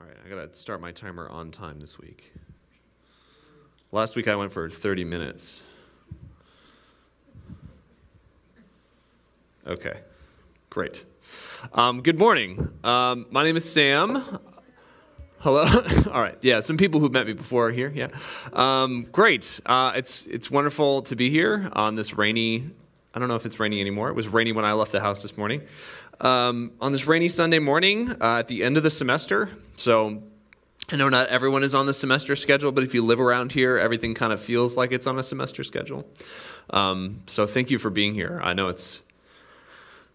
All right, I gotta start my timer on time this week. Last week I went for 30 minutes. Okay, great. Um, good morning. Um, my name is Sam. Hello. All right. Yeah, some people who've met me before are here. Yeah. Um, great. Uh, it's it's wonderful to be here on this rainy. I don't know if it's rainy anymore. It was rainy when I left the house this morning. Um, on this rainy Sunday morning uh, at the end of the semester. So I know not everyone is on the semester schedule, but if you live around here, everything kind of feels like it's on a semester schedule. Um, so thank you for being here. I know it's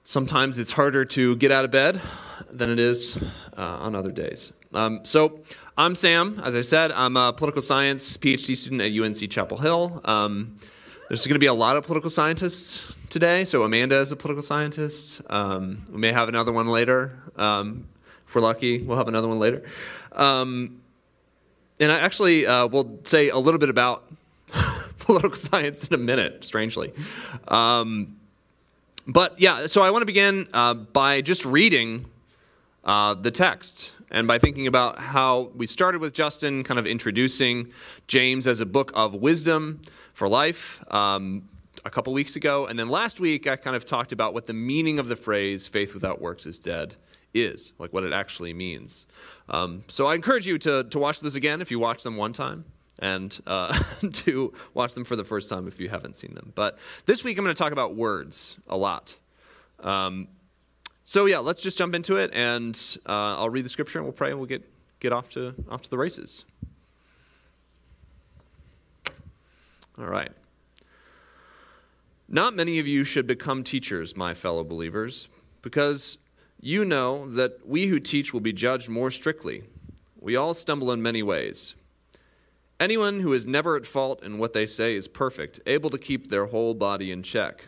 sometimes it's harder to get out of bed than it is uh, on other days. Um, so I'm Sam. As I said, I'm a political science PhD student at UNC Chapel Hill. Um, there's going to be a lot of political scientists today. So Amanda is a political scientist. Um, we may have another one later. Um, if we're lucky, we'll have another one later. Um, and I actually uh, will say a little bit about political science in a minute, strangely. Um, but yeah, so I want to begin uh, by just reading uh, the text and by thinking about how we started with Justin kind of introducing James as a book of wisdom for life um, a couple weeks ago. And then last week, I kind of talked about what the meaning of the phrase faith without works is dead is, like what it actually means. Um, so I encourage you to, to watch those again if you watch them one time and uh, to watch them for the first time if you haven't seen them. But this week I'm going to talk about words a lot. Um, so yeah, let's just jump into it, and uh, I'll read the scripture, and we'll pray, and we'll get get off to off to the races. All right. Not many of you should become teachers, my fellow believers, because you know that we who teach will be judged more strictly. We all stumble in many ways. Anyone who is never at fault in what they say is perfect, able to keep their whole body in check.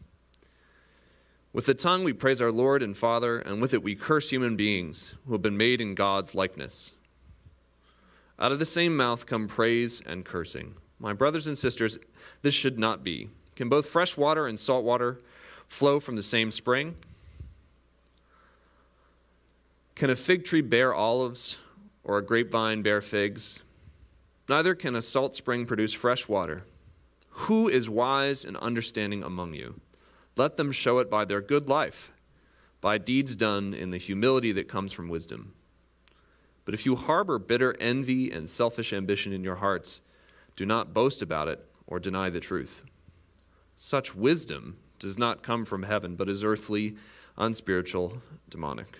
With the tongue we praise our Lord and Father, and with it we curse human beings who have been made in God's likeness. Out of the same mouth come praise and cursing. My brothers and sisters, this should not be. Can both fresh water and salt water flow from the same spring? Can a fig tree bear olives or a grapevine bear figs. Neither can a salt spring produce fresh water. Who is wise and understanding among you? Let them show it by their good life, by deeds done in the humility that comes from wisdom. But if you harbor bitter envy and selfish ambition in your hearts, do not boast about it or deny the truth. Such wisdom does not come from heaven, but is earthly, unspiritual, demonic.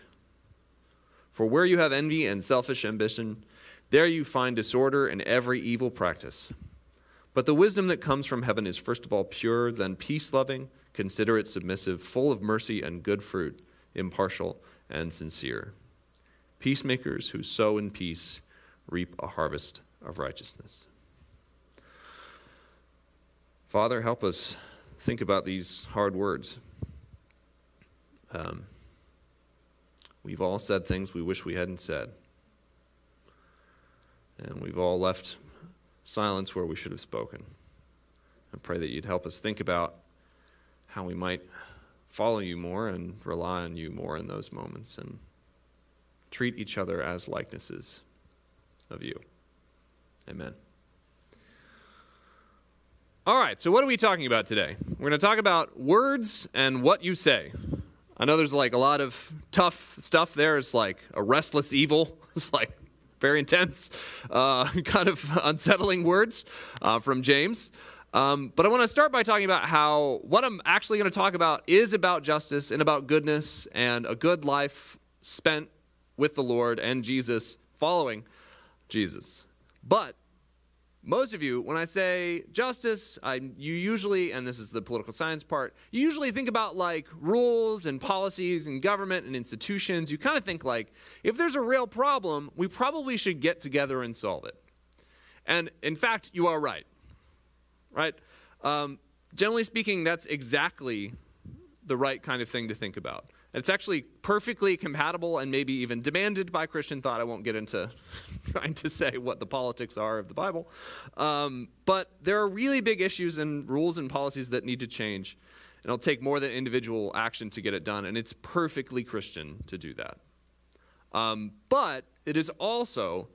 For where you have envy and selfish ambition, there you find disorder and every evil practice. But the wisdom that comes from heaven is first of all pure, then peace loving, considerate, submissive, full of mercy and good fruit, impartial and sincere. Peacemakers who sow in peace reap a harvest of righteousness. Father, help us think about these hard words. Um, We've all said things we wish we hadn't said. And we've all left silence where we should have spoken. I pray that you'd help us think about how we might follow you more and rely on you more in those moments and treat each other as likenesses of you. Amen. All right, so what are we talking about today? We're going to talk about words and what you say. I know there's like a lot of tough stuff there. It's like a restless evil. It's like very intense, uh, kind of unsettling words uh, from James. Um, but I want to start by talking about how what I'm actually going to talk about is about justice and about goodness and a good life spent with the Lord and Jesus, following Jesus. But most of you, when I say justice, I, you usually, and this is the political science part, you usually think about like rules and policies and government and institutions. You kind of think like, if there's a real problem, we probably should get together and solve it. And in fact, you are right right? Um, generally speaking, that's exactly the right kind of thing to think about. It's actually perfectly compatible and maybe even demanded by Christian thought. I won't get into trying to say what the politics are of the Bible. Um, but there are really big issues and rules and policies that need to change. And it'll take more than individual action to get it done. And it's perfectly Christian to do that. Um, but it is also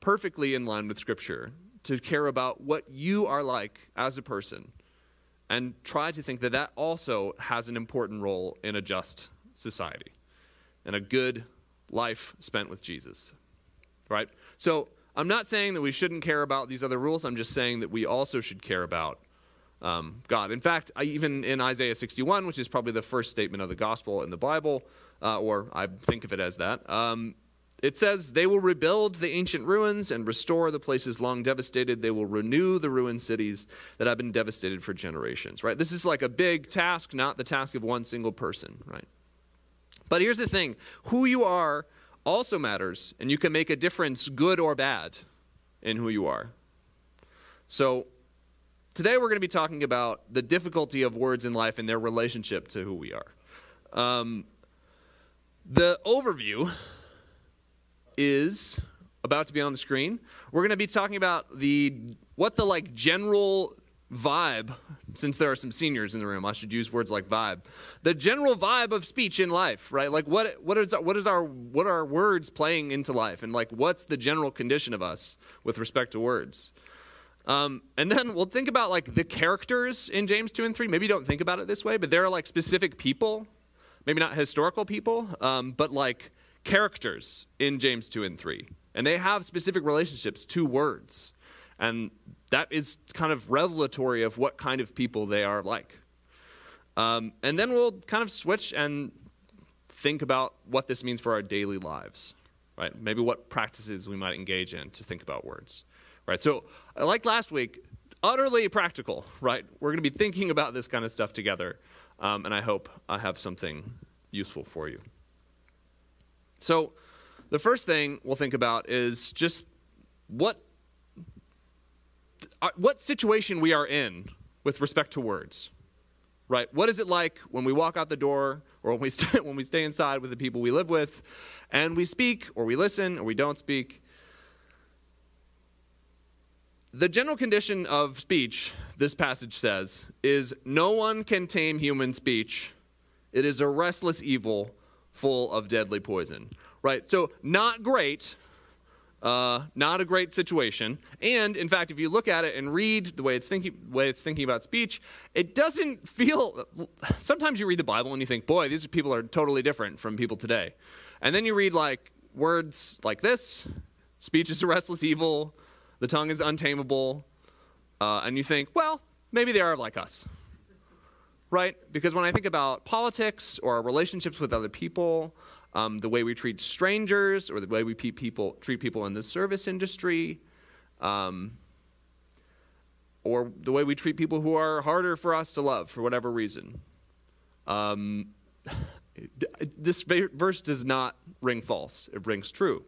perfectly in line with Scripture to care about what you are like as a person and try to think that that also has an important role in a just society and a good life spent with Jesus. Right? So I'm not saying that we shouldn't care about these other rules. I'm just saying that we also should care about um, God. In fact, I, even in Isaiah 61, which is probably the first statement of the gospel in the Bible, uh, or I think of it as that, um, it says, They will rebuild the ancient ruins and restore the places long devastated. They will renew the ruined cities that have been devastated for generations, right? This is like a big task, not the task of one single person, right? But here's the thing who you are also matters, and you can make a difference, good or bad, in who you are. So, today we're going to be talking about the difficulty of words in life and their relationship to who we are. Um, the overview is about to be on the screen. We're going to be talking about the what the like general vibe since there are some seniors in the room i should use words like vibe the general vibe of speech in life right? Like what what is what is our what are words playing into life? And like what's the general condition of us with respect to words? Um, and then we'll think about like the characters in james 2 and 3 maybe don't think about it this way but there are like specific people maybe not historical people um, but like characters in James 2 and 3, and they have specific relationships to words. And that is kind of revelatory of what kind of people they are like. Um, and then we'll kind of switch and think about what this means for our daily lives, right? Maybe what practices we might engage in to think about words, right? So, like last week, utterly practical, right? We're going to be thinking about this kind of stuff together, um, and I hope I have something useful for you. So, the first thing we'll think about is just what uh, what situation we are in with respect to words. Right? What is it like when we walk out the door or when we stay, when we stay inside with the people we live with and we speak or we listen or we don't speak? The general condition of speech, this passage says, is no one can tame human speech. It is a restless evil full of deadly poison. Right? So, not great. Uh, not a great situation. And in fact, if you look at it and read the way it's thinking, way it's thinking about speech, it doesn't feel. Sometimes you read the Bible and you think, boy, these people are totally different from people today. And then you read like words like this: speech is a restless evil, the tongue is untamable, uh, and you think, well, maybe they are like us right? Because when I think about politics or our relationships with other people, um, the way we treat strangers or the way we people, treat people in the service industry, um, or the way we treat people who are harder for us to love for whatever reason. Um, this verse does not ring false, it rings true.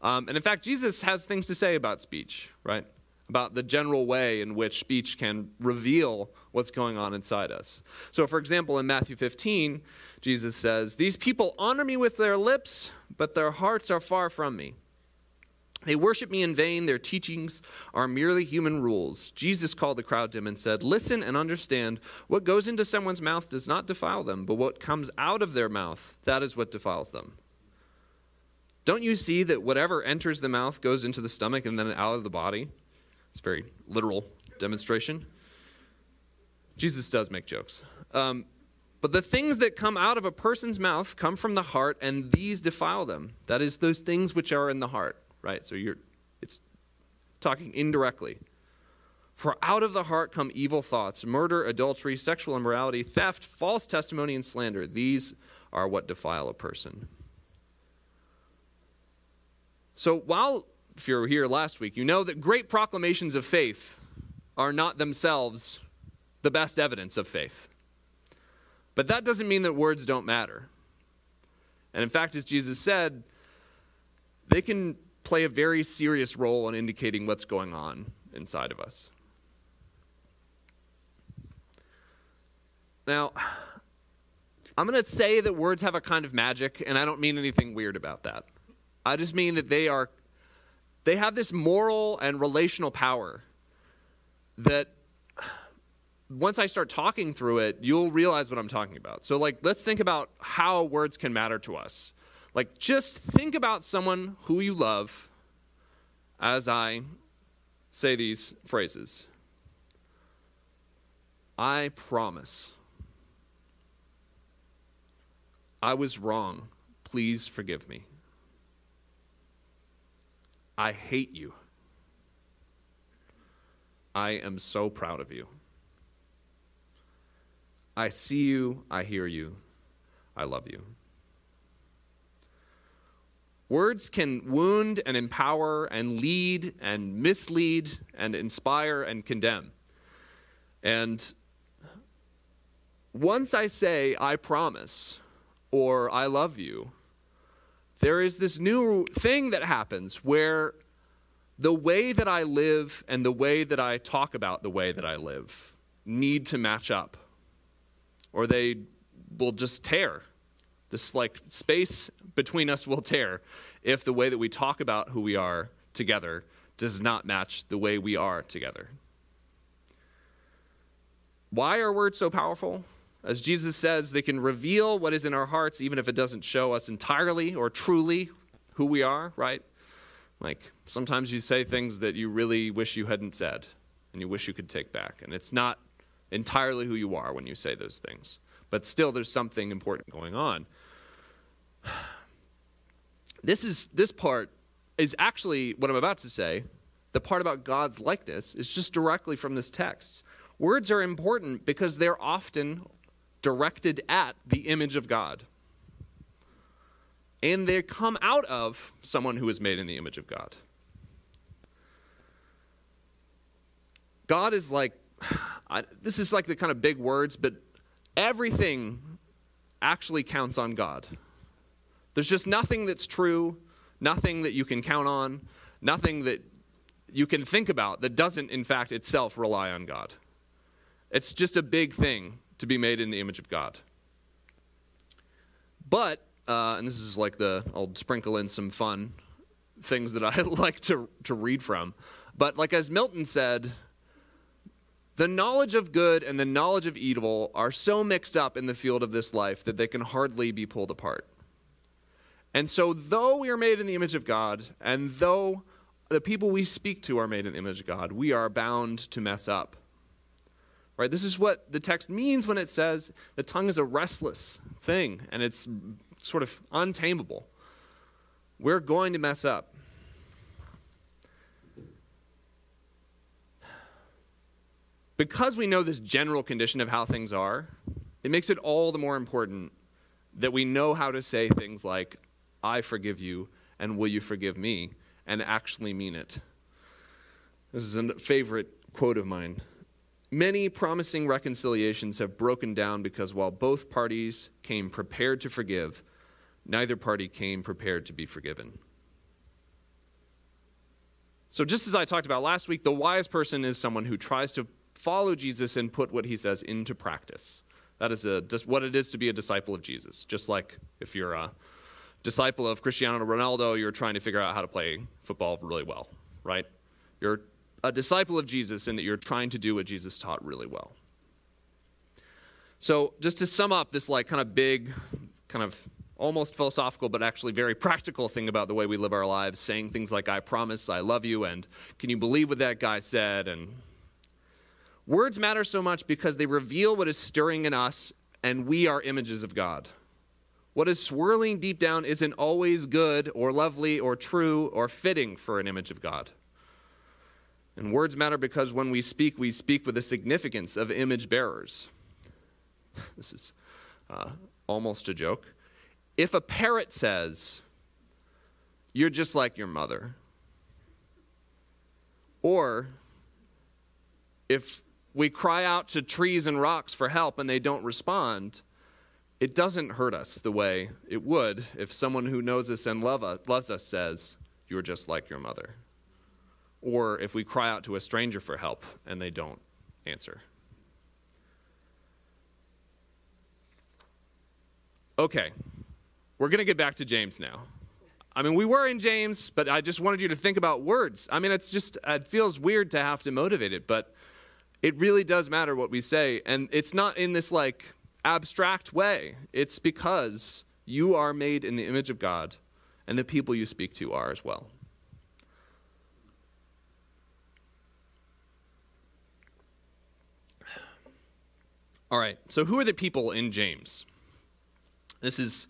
Um, and in fact, Jesus has things to say about speech, right? About the general way in which speech can reveal what's going on inside us. So, for example, in Matthew 15, Jesus says, These people honor me with their lips, but their hearts are far from me. They worship me in vain. Their teachings are merely human rules. Jesus called the crowd to him and said, Listen and understand. What goes into someone's mouth does not defile them, but what comes out of their mouth, that is what defiles them. Don't you see that whatever enters the mouth goes into the stomach and then out of the body? It's a very literal demonstration. Jesus does make jokes. Um, but the things that come out of a person's mouth come from the heart, and these defile them. That is, those things which are in the heart, right? So you're, it's talking indirectly. For out of the heart come evil thoughts, murder, adultery, sexual immorality, theft, false testimony, and slander. These are what defile a person. So while, if you were here last week, you know that great proclamations of faith are not themselves the best evidence of faith. But that doesn't mean that words don't matter. And in fact, as Jesus said, they can play a very serious role in indicating what's going on inside of us. Now, I'm going to say that words have a kind of magic, and I don't mean anything weird about that. I just mean that they are they have this moral and relational power that once I start talking through it, you'll realize what I'm talking about. So like let's think about how words can matter to us. Like just think about someone who you love as I say these phrases. I promise. I was wrong. Please forgive me. I hate you. I am so proud of you. I see you, I hear you, I love you. Words can wound and empower and lead and mislead and inspire and condemn. And once I say, I promise, or I love you, there is this new thing that happens where the way that I live and the way that I talk about the way that I live need to match up, or they will just tear. This like space between us will tear if the way that we talk about who we are together does not match the way we are together. Why are words so powerful? As Jesus says, they can reveal what is in our hearts, even if it doesn't show us entirely or truly who we are, right? Like sometimes you say things that you really wish you hadn't said and you wish you could take back. And it's not entirely who you are when you say those things. But still, there's something important going on. This, is, this part is actually what I'm about to say. The part about God's likeness is just directly from this text. Words are important because they're often directed at the image of God. And they come out of someone who is made in the image of God. God is like, I, this is like the kind of big words, but everything actually counts on God. There's just nothing that's true, nothing that you can count on, nothing that you can think about that doesn't, in fact, itself rely on God. It's just a big thing to be made in the image of God. But, uh, and this is like the, I'll sprinkle in some fun things that I like to, to read from. But, like as Milton said, the knowledge of good and the knowledge of evil are so mixed up in the field of this life that they can hardly be pulled apart. And so, though we are made in the image of God, and though the people we speak to are made in the image of God, we are bound to mess up. Right? This is what the text means when it says the tongue is a restless thing and it's sort of untamable. We're going to mess up. Because we know this general condition of how things are, it makes it all the more important that we know how to say things like, I forgive you, and will you forgive me? And actually mean it. This is a favorite quote of mine. Many promising reconciliations have broken down because while both parties came prepared to forgive, neither party came prepared to be forgiven. So, just as I talked about last week, the wise person is someone who tries to follow Jesus and put what he says into practice. That is a, what it is to be a disciple of Jesus. Just like if you're a disciple of Cristiano Ronaldo, you're trying to figure out how to play football really well, right? You're a disciple of Jesus in that you're trying to do what Jesus taught really well. So, just to sum up this like kind of big, kind of almost philosophical but actually very practical thing about the way we live our lives, saying things like I promise, I love you and can you believe what that guy said and words matter so much because they reveal what is stirring in us and we are images of God. What is swirling deep down isn't always good or lovely or true or fitting for an image of God. And words matter because when we speak, we speak with the significance of image bearers. This is uh, almost a joke. If a parrot says, You're just like your mother, or if we cry out to trees and rocks for help and they don't respond, it doesn't hurt us the way it would if someone who knows us and love us, loves us says, You're just like your mother. Or if we cry out to a stranger for help and they don't answer. Okay, we're going to get back to James now. I mean, we were in James, but I just wanted you to think about words. I mean, it's just, it feels weird to have to motivate it, but it really does matter what we say. And it's not in this like abstract way, it's because you are made in the image of God, and the people you speak to are as well. All right, so who are the people in James? This is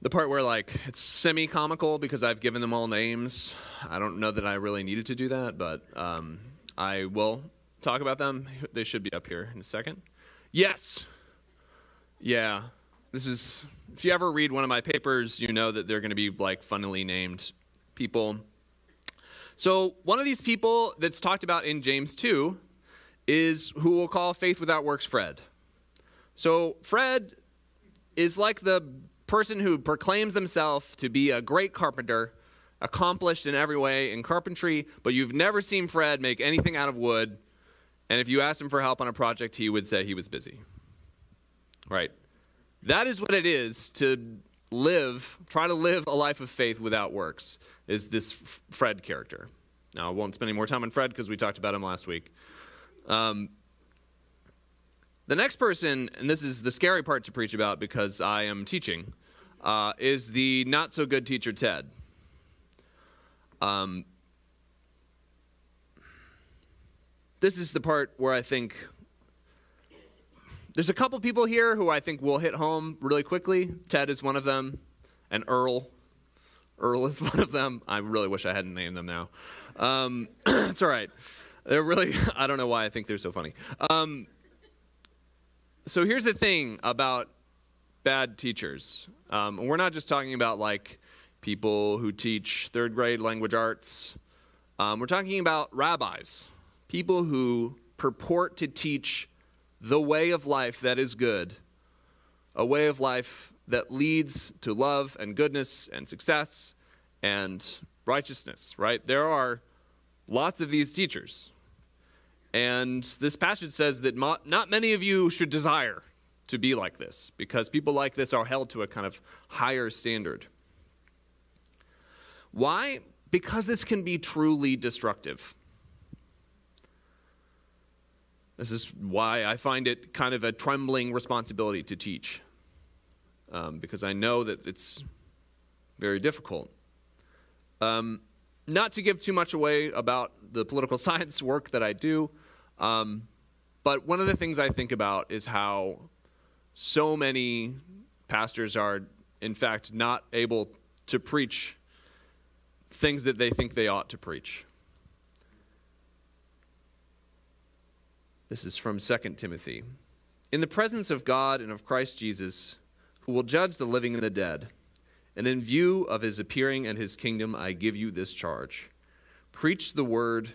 the part where like it's semi comical because I've given them all names. I don't know that I really needed to do that, but um, I will talk about them. They should be up here in a second. Yes. Yeah. This is, if you ever read one of my papers, you know that they're going to be like funnily named people. So, one of these people that's talked about in James 2 is who we'll call faith without works Fred. So, Fred is like the person who proclaims themselves to be a great carpenter, accomplished in every way in carpentry, but you've never seen Fred make anything out of wood. And if you asked him for help on a project, he would say he was busy. Right? That is what it is to live, try to live a life of faith without works, is this Fred character. Now, I won't spend any more time on Fred because we talked about him last week. Um, the next person, and this is the scary part to preach about because I am teaching, uh, is the not so good teacher Ted. Um, this is the part where I think there's a couple people here who I think will hit home really quickly. Ted is one of them, and Earl. Earl is one of them. I really wish I hadn't named them now. Um, it's all right. They're really, I don't know why I think they're so funny. Um, so here's the thing about bad teachers. Um, we're not just talking about like people who teach third grade language arts. Um, we're talking about rabbis, people who purport to teach the way of life that is good, a way of life that leads to love and goodness and success and righteousness, right? There are lots of these teachers. And this passage says that not many of you should desire to be like this because people like this are held to a kind of higher standard. Why? Because this can be truly destructive. This is why I find it kind of a trembling responsibility to teach, um, because I know that it's very difficult. Um, not to give too much away about the political science work that I do, um, but one of the things I think about is how so many pastors are, in fact, not able to preach things that they think they ought to preach. This is from 2 Timothy. In the presence of God and of Christ Jesus, who will judge the living and the dead, and in view of his appearing and his kingdom, I give you this charge preach the word,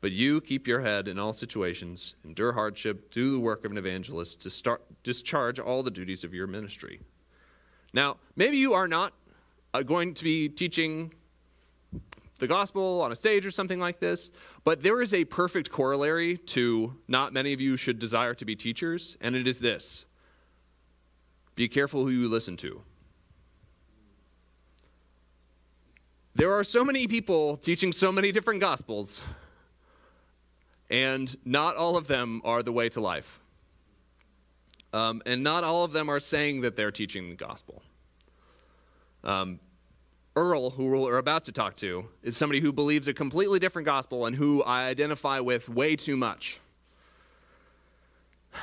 But you keep your head in all situations, endure hardship, do the work of an evangelist, to start, discharge all the duties of your ministry. Now, maybe you are not uh, going to be teaching the gospel on a stage or something like this, but there is a perfect corollary to not many of you should desire to be teachers, and it is this be careful who you listen to. There are so many people teaching so many different gospels And not all of them are the way to life. Um, and not all of them are saying that they're teaching the gospel. Um, Earl, who we're about to talk to, is somebody who believes a completely different gospel and who I identify with way too much.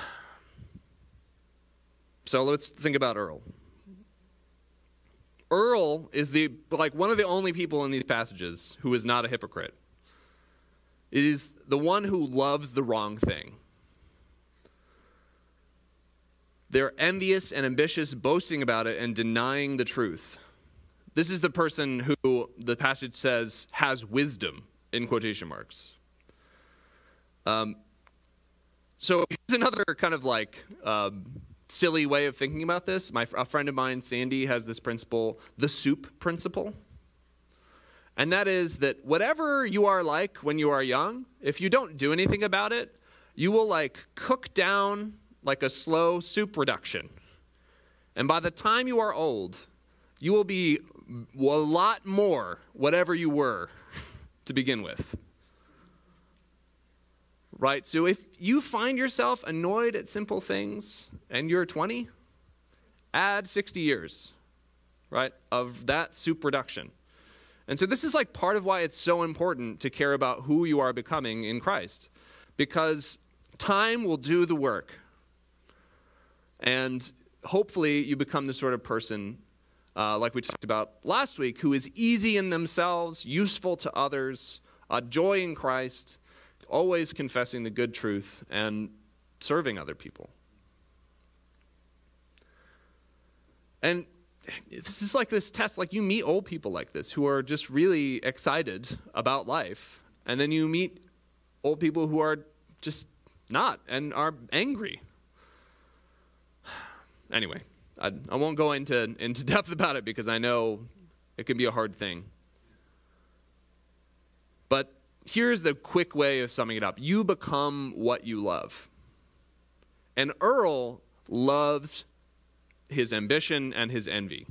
So let's think about Earl. Earl is the like one of the only people in these passages who is not a hypocrite. Is the one who loves the wrong thing. They're envious and ambitious, boasting about it and denying the truth. This is the person who the passage says has wisdom in quotation marks. Um, so here's another kind of like um, silly way of thinking about this. My, a friend of mine, Sandy, has this principle, the soup principle. And that is that whatever you are like when you are young, if you don't do anything about it, you will like cook down like a slow soup reduction. And by the time you are old, you will be a lot more whatever you were to begin with right? So if you find yourself annoyed at simple things and you're 20, add 60 years, right, of that soup reduction. And so this is like part of why it's so important to care about who you are becoming in Christ, because time will do the work. And hopefully you become the sort of person, uh, like we talked about last week, who is easy in themselves, useful to others, a joy in Christ, always confessing the good truth and serving other people. And this is like this test, like you meet old people like this who are just really excited about life. And then you meet old people who are just not and are angry. Anyway, I, I won't go into, into depth about it because I know it can be a hard thing. But here's the quick way of summing it up you become what you love. And Earl loves his ambition and his envy.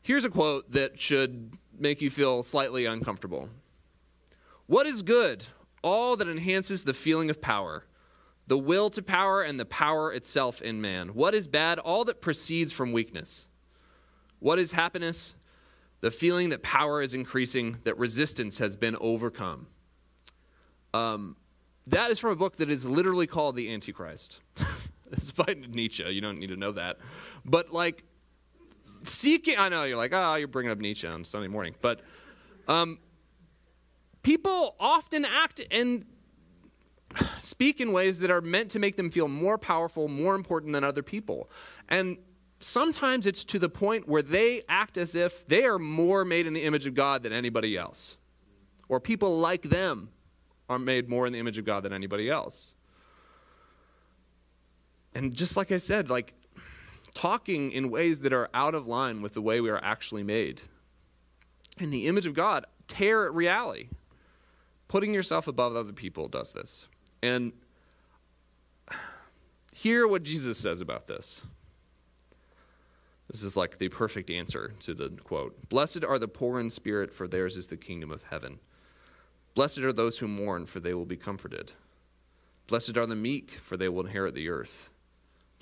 Here's a quote that should make you feel slightly uncomfortable. What is good? All that enhances the feeling of power, the will to power, and the power itself in man. What is bad? All that proceeds from weakness. What is happiness? the feeling that power is increasing, that resistance has been overcome. Um, that is from a book that is literally called The Antichrist. it's by Nietzsche. You don't need to know that. But, like, seeking, I know you're like, oh, you're bringing up Nietzsche on Sunday morning. But um, people often act and speak in ways that are meant to make them feel more powerful, more important than other people. And sometimes it's to the point where they act as if they are more made in the image of God than anybody else. Or people like them are made more in the image of God than anybody else. And just like I said, like talking in ways that are out of line with the way we are actually made. In the image of God, tear at reality. Putting yourself above other people does this. And hear what Jesus says about this. This is like the perfect answer to the quote Blessed are the poor in spirit, for theirs is the kingdom of heaven. Blessed are those who mourn, for they will be comforted. Blessed are the meek, for they will inherit the earth.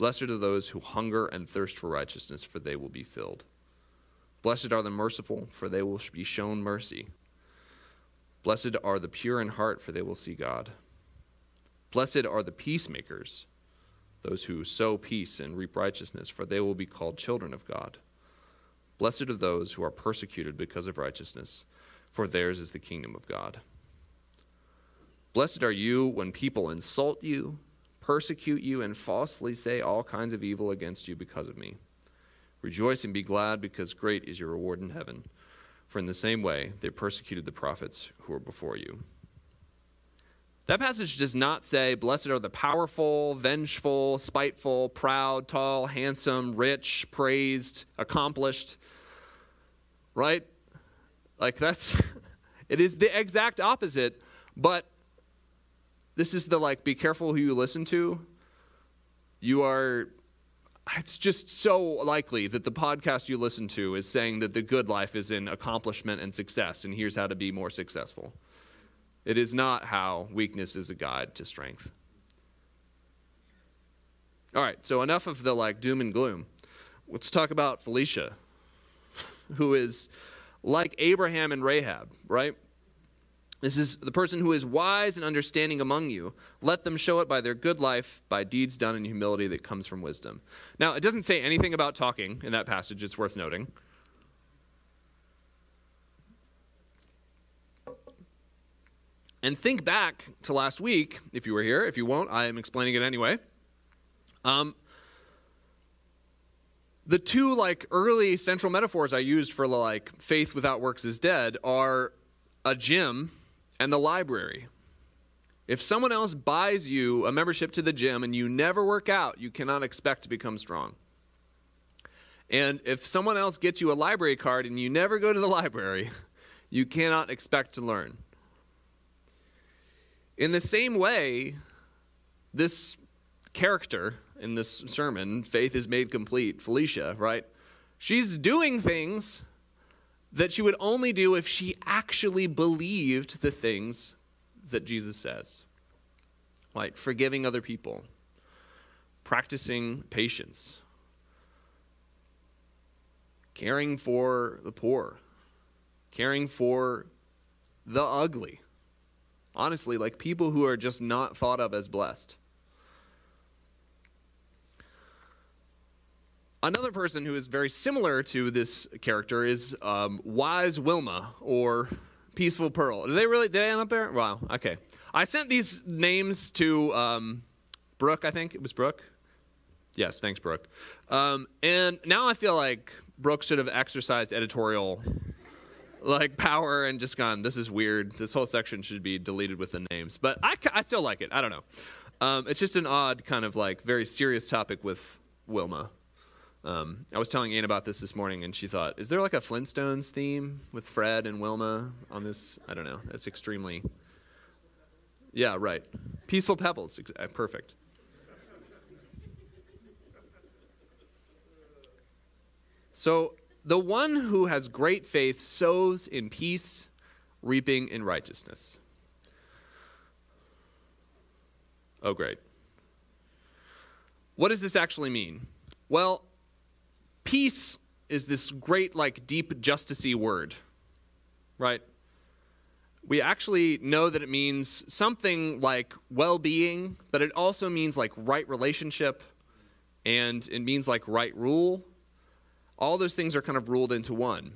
Blessed are those who hunger and thirst for righteousness, for they will be filled. Blessed are the merciful, for they will be shown mercy. Blessed are the pure in heart, for they will see God. Blessed are the peacemakers those who sow peace and reap righteousness, for they will be called children of God. Blessed are those who are persecuted because of righteousness, for theirs is the kingdom of God. Blessed are you when people insult you, persecute you, and falsely say all kinds of evil against you because of me. Rejoice and be glad, because great is your reward in heaven. For in the same way they persecuted the prophets who were before you. That passage does not say, Blessed are the powerful, vengeful, spiteful, proud, tall, handsome, rich, praised, accomplished. Right? Like that's, it is the exact opposite, but this is the like, be careful who you listen to. You are, it's just so likely that the podcast you listen to is saying that the good life is in accomplishment and success, and here's how to be more successful. It is not how weakness is a guide to strength. All right, so enough of the like doom and gloom. Let's talk about Felicia, who is like Abraham and Rahab, right? This is the person who is wise and understanding among you. Let them show it by their good life, by deeds done in humility that comes from wisdom. Now, it doesn't say anything about talking in that passage, it's worth noting. And think back to last week, if you were here. If you won't, I am explaining it anyway. Um, the two like early central metaphors I used for like faith without works is dead are a gym and the library. If someone else buys you a membership to the gym and you never work out, you cannot expect to become strong. And if someone else gets you a library card and you never go to the library, you cannot expect to learn. In the same way, this character in this sermon, Faith is Made Complete, Felicia, right? She's doing things that she would only do if she actually believed the things that Jesus says. Like forgiving other people, practicing patience, caring for the poor, caring for the ugly. Honestly, like people who are just not thought of as blessed. Another person who is very similar to this character is um, Wise Wilma or Peaceful Pearl. Did they really? Did they end up there? Wow. Okay. I sent these names to um, Brooke. I think it was Brooke. Yes. Thanks, Brooke. Um, and now I feel like Brooke should have exercised editorial like power and just gone. This is weird. This whole section should be deleted with the names. But I, I still like it. I don't know. Um, it's just an odd kind of like very serious topic with Wilma. Um, I was telling Anne about this this morning, and she thought, "Is there like a Flintstones theme with Fred and Wilma on this?" I don't know. It's extremely. Yeah, right. Peaceful Pebbles, uh, perfect. So the one who has great faith sows in peace, reaping in righteousness. Oh, great. What does this actually mean? Well, Peace is this great, like, deep justicey word, right? We actually know that it means something like well being, but it also means like right relationship and it means like right rule. All those things are kind of ruled into one.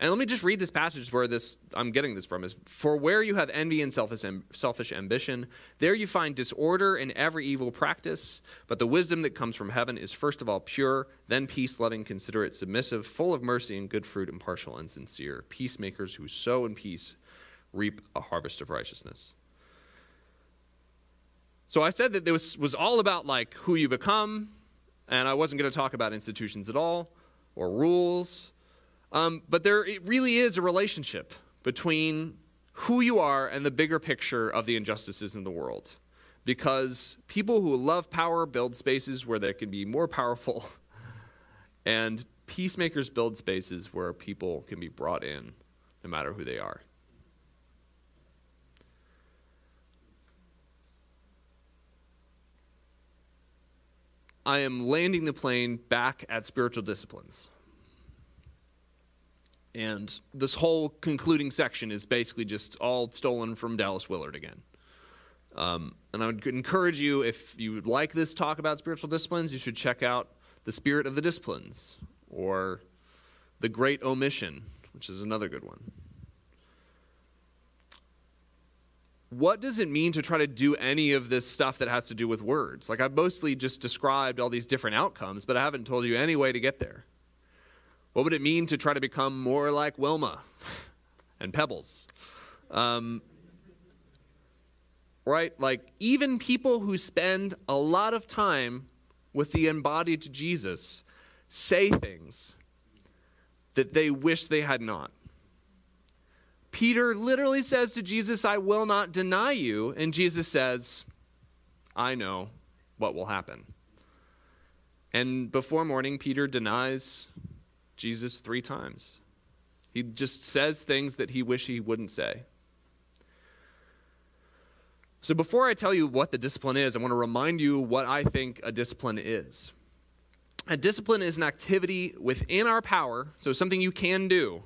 And let me just read this passage where this I'm getting this from is for where you have envy and selfish, selfish ambition, there you find disorder in every evil practice. But the wisdom that comes from heaven is first of all pure, then peace loving, considerate, submissive, full of mercy and good fruit, impartial and sincere. Peacemakers who sow in peace reap a harvest of righteousness. So I said that this was all about like who you become, and I wasn't going to talk about institutions at all or rules um, but there it really is a relationship between who you are and the bigger picture of the injustices in the world. Because people who love power build spaces where they can be more powerful, and peacemakers build spaces where people can be brought in no matter who they are. I am landing the plane back at spiritual disciplines. And this whole concluding section is basically just all stolen from Dallas Willard again. Um, and I would encourage you, if you would like this talk about spiritual disciplines, you should check out The Spirit of the Disciplines or The Great Omission, which is another good one. What does it mean to try to do any of this stuff that has to do with words? Like, I've mostly just described all these different outcomes, but I haven't told you any way to get there. What would it mean to try to become more like Wilma and Pebbles? Um, right? Like, even people who spend a lot of time with the embodied Jesus say things that they wish they had not. Peter literally says to Jesus, I will not deny you. And Jesus says, I know what will happen. And before morning, Peter denies Jesus three times. He just says things that he wish he wouldn't say. So, before I tell you what the discipline is, I want to remind you what I think a discipline is. A discipline is an activity within our power, so something you can do,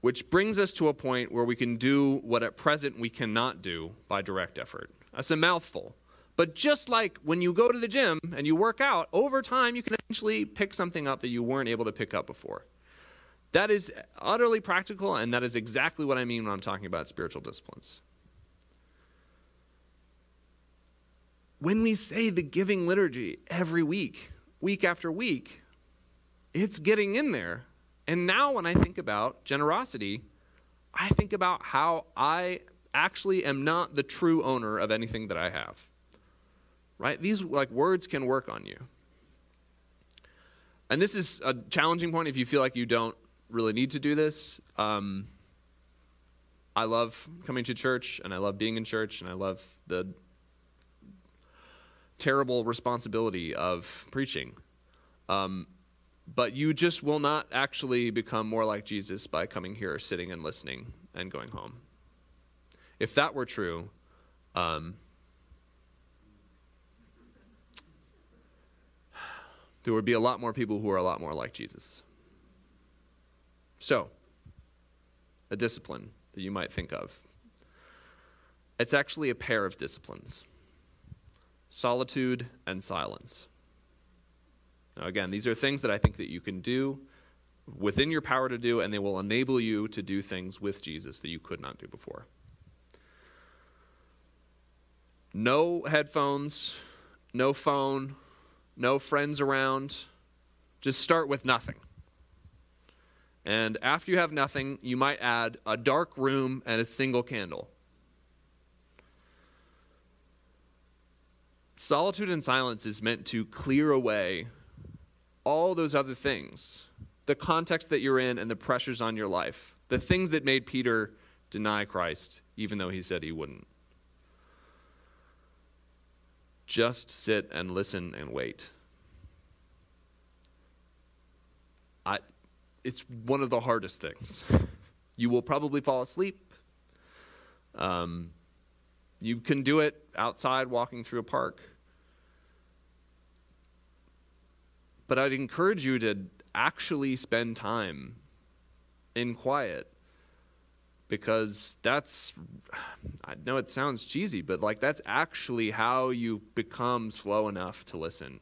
which brings us to a point where we can do what at present we cannot do by direct effort. That's a mouthful. But just like when you go to the gym and you work out, over time you can eventually pick something up that you weren't able to pick up before. That is utterly practical, and that is exactly what I mean when I'm talking about spiritual disciplines. when we say the giving liturgy every week, week after week, it's getting in there. And now when I think about generosity, I think about how I actually am not the true owner of anything that I have. Right? These like words can work on you. And this is a challenging point if you feel like you don't really need to do this. Um, I love coming to church and I love being in church and I love the terrible responsibility of preaching. Um, but you just will not actually become more like Jesus by coming here, sitting and listening, and going home. If that were true, um, there would be a lot more people who are a lot more like Jesus. So, a discipline that you might think of. It's actually a pair of disciplines solitude, and silence. Now, again, these are things that I think that you can do within your power to do, and they will enable you to do things with Jesus that you could not do before. No headphones, no phone, no friends around. Just start with nothing. And after you have nothing, you might add a dark room and a single candle. Solitude and silence is meant to clear away all those other things the context that you're in and the pressures on your life, the things that made Peter deny Christ, even though he said he wouldn't. Just sit and listen and wait. I, it's one of the hardest things. You will probably fall asleep. Um, you can do it outside walking through a park. But I'd encourage you to actually spend time in quiet because that's I know it sounds cheesy, but like that's actually how you become slow enough to listen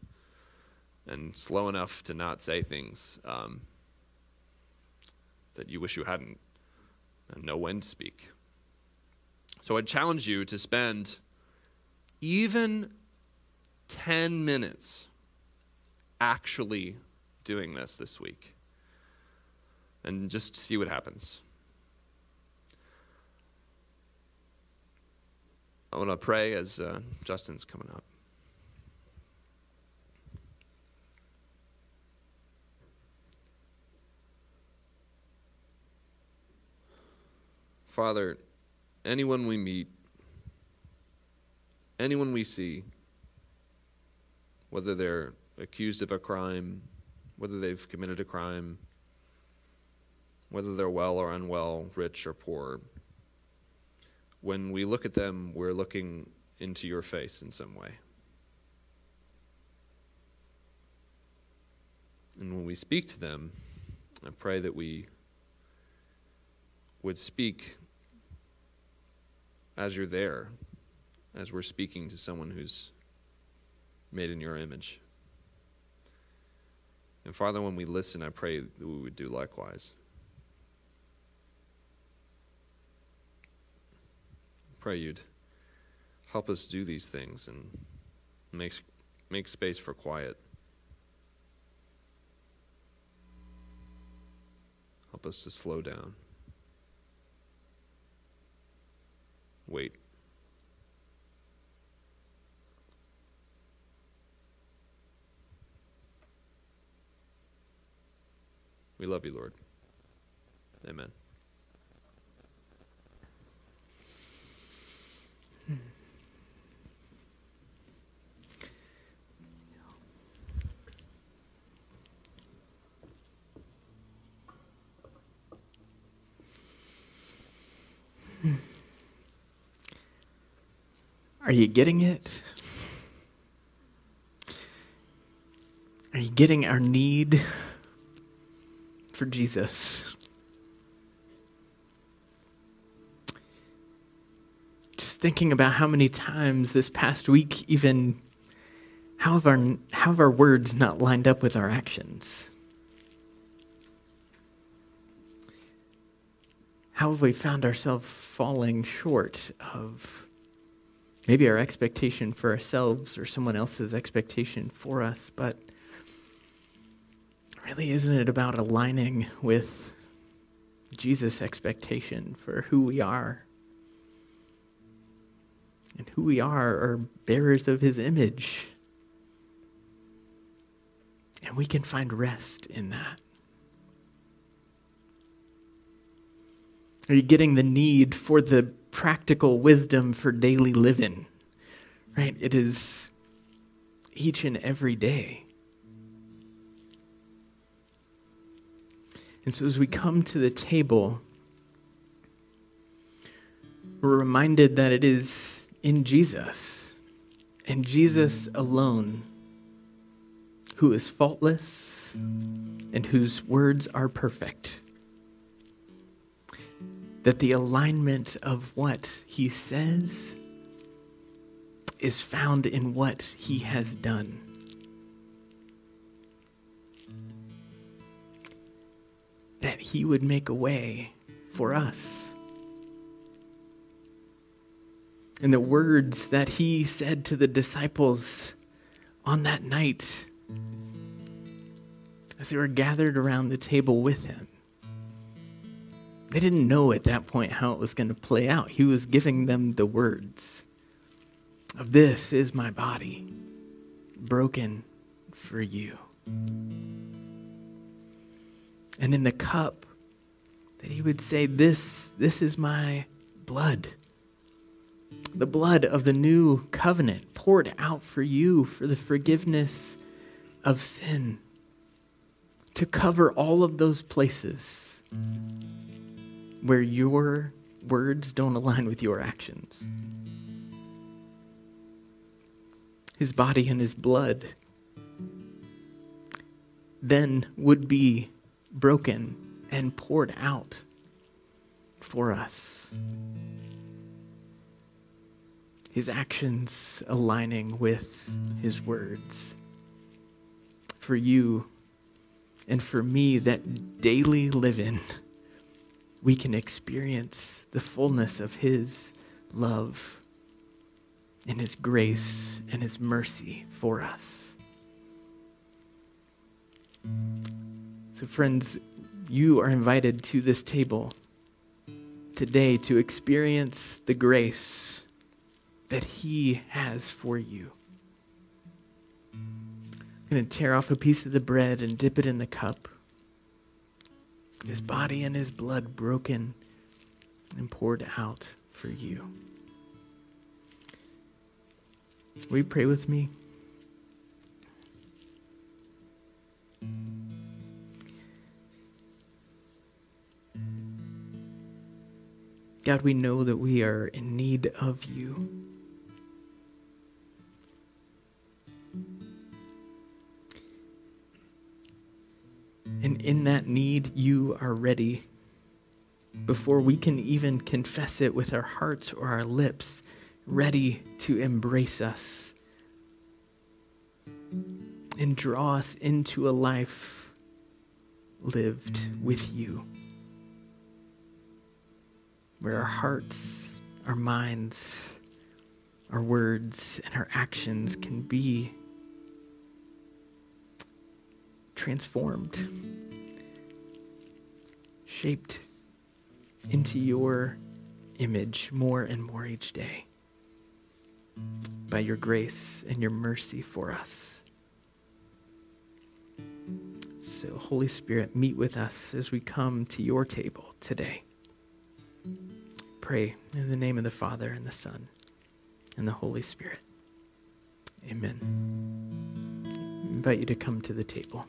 and slow enough to not say things um, that you wish you hadn't and know when to speak. So I'd challenge you to spend even 10 minutes actually doing this this week and just see what happens. I want to pray as uh, Justin's coming up. Father, anyone we meet, anyone we see, whether they're accused of a crime, whether they've committed a crime, whether they're well or unwell, rich or poor. When we look at them, we're looking into your face in some way. And when we speak to them, I pray that we would speak as you're there, as we're speaking to someone who's made in your image. And Father, when we listen, I pray that we would do likewise. Pray you'd help us do these things and make, make space for quiet. Help us to slow down. Wait. We love you, Lord. Amen. Are you getting it? Are you getting our need for Jesus? Just thinking about how many times this past week, even how have our, how have our words not lined up with our actions? How have we found ourselves falling short of maybe our expectation for ourselves or someone else's expectation for us, but really isn't it about aligning with Jesus' expectation for who we are? And who we are are bearers of his image. And we can find rest in that. Are you getting the need for the practical wisdom for daily living? Right? It is each and every day. And so as we come to the table, we're reminded that it is in Jesus and Jesus alone who is faultless and whose words are perfect. That the alignment of what he says is found in what he has done. That he would make a way for us. And the words that he said to the disciples on that night as they were gathered around the table with him. They didn't know at that point how it was going to play out. He was giving them the words of this is my body broken for you. And in the cup that he would say this this is my blood. The blood of the new covenant poured out for you for the forgiveness of sin to cover all of those places where your words don't align with your actions. His body and his blood then would be broken and poured out for us. His actions aligning with his words. For you and for me, that daily living, we can experience the fullness of His love and His grace and His mercy for us. So, friends, you are invited to this table today to experience the grace that He has for you I'm going to tear off a piece of the bread and dip it in the cup. His body and his blood broken and poured out for you. Will you pray with me? God, we know that we are in need of you. In that need, you are ready. Before we can even confess it with our hearts or our lips, ready to embrace us and draw us into a life lived with you. Where our hearts, our minds, our words, and our actions can be transformed, shaped into your image more and more each day by your grace and your mercy for us. So, Holy Spirit, meet with us as we come to your table today. Pray in the name of the Father, and the Son, and the Holy Spirit. Amen. I invite you to come to the table.